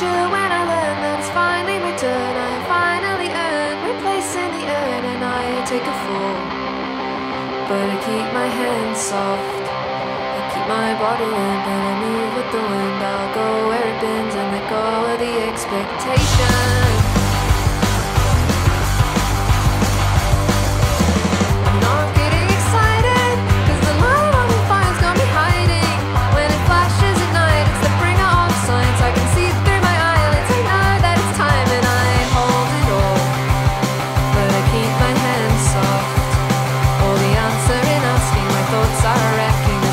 picture when I learn that it's finally my turn. I finally earn my place in the urn, and I take a fall. But I keep my hands soft. I keep my body limp, and I move with the wind. I'll go where it bends, and let go of the expectations. lacking